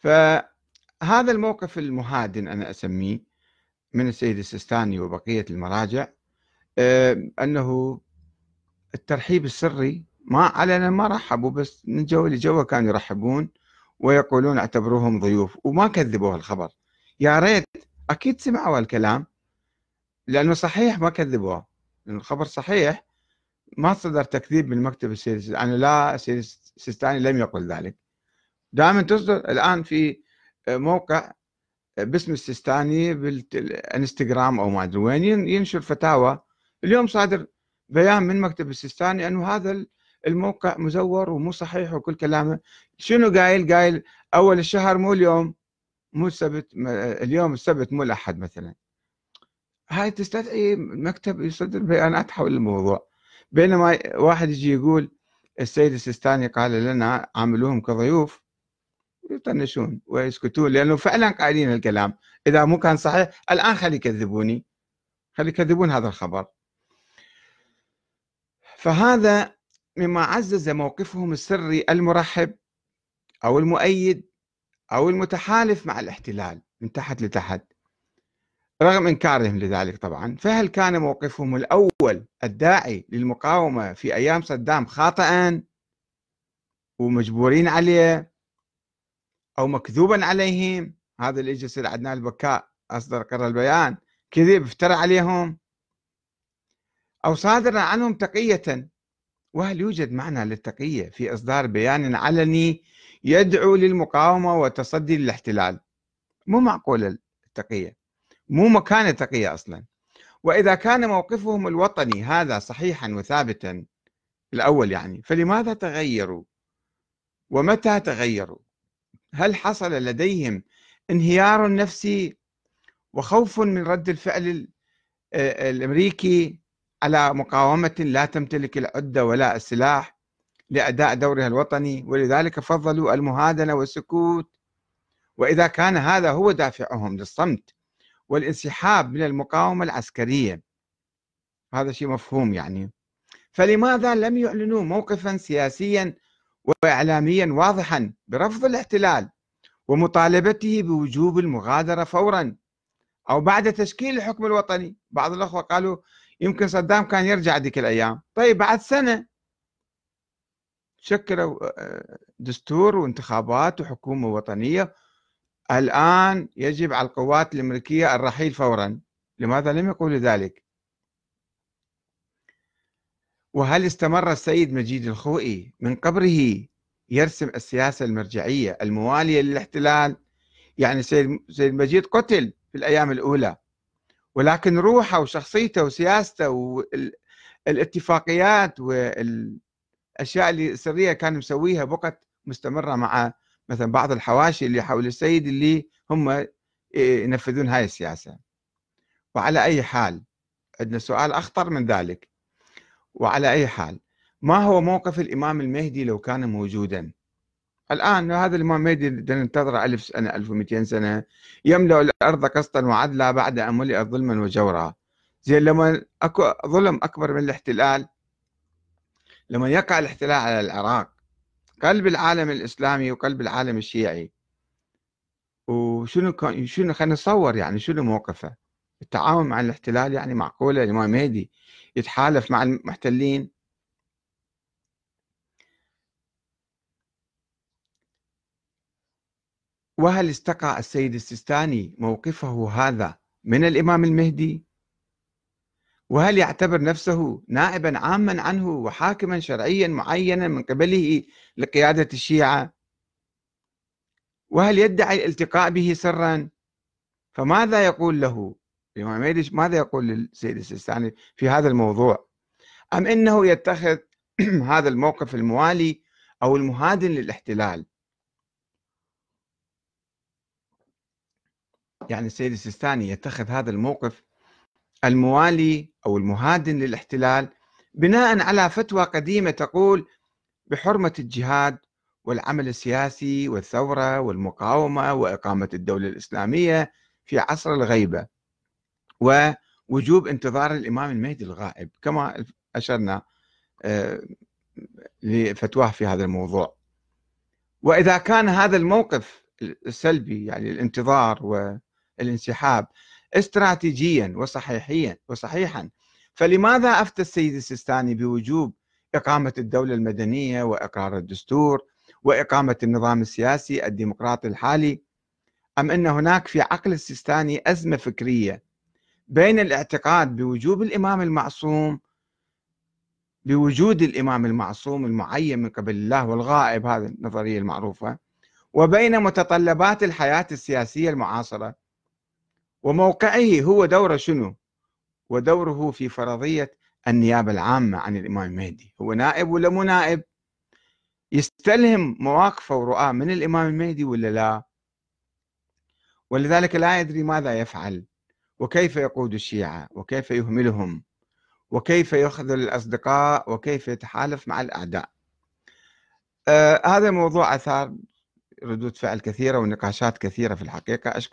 فهذا الموقف المهادن أنا أسميه من السيد السيستاني وبقية المراجع آه، أنه الترحيب السري ما علنا ما رحبوا بس من جو لجو كانوا يرحبون ويقولون اعتبروهم ضيوف وما كذبوا الخبر. يا ريت أكيد سمعوا الكلام لأنه صحيح ما كذبوه لأنه الخبر صحيح ما صدر تكذيب من مكتب السيد يعني لا السيد السيستاني لم يقل ذلك. دائما تصدر. الآن في موقع باسم السيستاني بالانستغرام أو ما أدري وين ينشر فتاوى. اليوم صادر بيان من مكتب السيستاني أنه هذا الموقع مزور ومو صحيح وكل كلامه. شنو قايل؟ قايل أول الشهر مو اليوم مو السبت اليوم السبت مو الأحد مثلا. هاي تستدعي مكتب يصدر بيانات حول الموضوع. بينما واحد يجي يقول السيد السيستاني قال لنا عاملوهم كضيوف يطنشون ويسكتون لأنه فعلا قايلين الكلام. إذا مو كان صحيح الآن خلي يكذبوني. خلي يكذبون هذا الخبر. فهذا مما عزز موقفهم السري المرحب أو المؤيد أو المتحالف مع الاحتلال من تحت لتحت. رغم إنكارهم لذلك طبعا فهل كان موقفهم الأول الداعي للمقاومة في أيام صدام خاطئا ومجبورين عليه؟ أو مكذوبا عليهم. هذا اللي يصير عدنان البكاء أصدر قرار البيان. كذب افترى عليهم. أو صادرا عنهم تقية. وهل يوجد معنى للتقية في إصدار بيان علني يدعو للمقاومة والتصدي للاحتلال؟ مو معقول التقية. مو مكان التقية أصلا. وإذا كان موقفهم الوطني هذا صحيحا وثابتا الأول يعني فلماذا تغيروا؟ ومتى تغيروا؟ هل حصل لديهم انهيار نفسي وخوف من رد الفعل الأمريكي على مقاومة لا تمتلك العدة ولا السلاح لأداء دورها الوطني؟ ولذلك فضلوا المهادنة والسكوت. وإذا كان هذا هو دافعهم للصمت والانسحاب من المقاومة العسكرية. هذا شيء مفهوم يعني. فلماذا لم يعلنوا موقفا سياسيا واعلاميا واضحا برفض الاحتلال ومطالبته بوجوب المغادرة فورا أو بعد تشكيل الحكم الوطني. بعض الأخوة قالوا يمكن صدام كان يرجع ذيك الأيام. طيب بعد سنة شكلوا آه، دستور وانتخابات وحكومة وطنية. الآن يجب على القوات الامريكيه الرحيل فورا. لماذا لم يقولوا ذلك؟ وهل استمر السيد مجيد الخوئي من قبره يرسم السياسة المرجعية الموالية للاحتلال؟ يعني سيد مجيد قتل في الأيام الأولى ولكن روحه وشخصيته وسياسته والاتفاقيات والأشياء السرية كان مسويها بقت مستمرة مع مثلا بعض الحواشي اللي حول السيد اللي هم ينفذون هاي السياسة. وعلى أي حال عندنا سؤال أخطر من ذلك. وعلى أي حال ما هو موقف الإمام المهدي لو كان موجودا؟ الآن هذا الإمام المهدي ننتظر ألف سنة 1200 سنة يملأ الأرض قسطا وعدلا بعد أن ملئت ظلما وجورا. زين لما أكو ظلم أكبر من الاحتلال لما يقع الاحتلال على العراق قلب العالم الإسلامي وقلب العالم الشيعي وشنو كان شنو خلينا نتصور يعني شنو موقفه؟ التعاون مع الاحتلال يعني معقولة الإمام المهدي يتحالف مع المحتلين وهل استقى السيد السيستاني موقفه هذا من الإمام المهدي؟ وهل يعتبر نفسه نائبا عاما عنه وحاكما شرعيا معينا من قبله لقيادة الشيعة؟ وهل يدعي الالتقاء به سرا؟ فماذا يقول له الإمام المهدي ماذا يقول للسيد السيستاني في هذا الموضوع؟ أم إنه يتخذ هذا الموقف الموالي أو المهادن للاحتلال؟ يعني السيد السيستاني يتخذ هذا الموقف الموالي أو المهادن للاحتلال بناء على فتوى قديمة تقول بحرمة الجهاد والعمل السياسي والثورة والمقاومة وإقامة الدولة الإسلامية في عصر الغيبة. ووجوب انتظار الإمام المهدي الغائب كما أشرنا آه، لفتواه في هذا الموضوع. وإذا كان هذا الموقف السلبي يعني الانتظار والانسحاب استراتيجيا وصحيحيا وصحيحا فلماذا أفتى السيد السيستاني بوجوب إقامة الدولة المدنية وإقرار الدستور وإقامة النظام السياسي الديمقراطي الحالي؟ أم أن هناك في عقل السيستاني أزمة فكرية بين الاعتقاد بوجوب الإمام المعصوم بوجود الإمام المعصوم المعين من قبل الله والغائب هذه النظرية المعروفة وبين متطلبات الحياة السياسية المعاصرة وموقعه هو دوره شنو؟ ودوره في فرضية النيابه العامة عن الإمام المهدي، هو نائب ولا مو نائب؟ يستلهم مواقفه ورؤاه من الإمام المهدي ولا لا؟ ولذلك لا يدري ماذا يفعل وكيف يقود الشيعة؟ وكيف يهملهم؟ وكيف يخذل الأصدقاء؟ وكيف يتحالف مع الأعداء؟ آه هذا موضوع أثار ردود فعل كثيرة ونقاشات كثيرة في الحقيقة. أشكر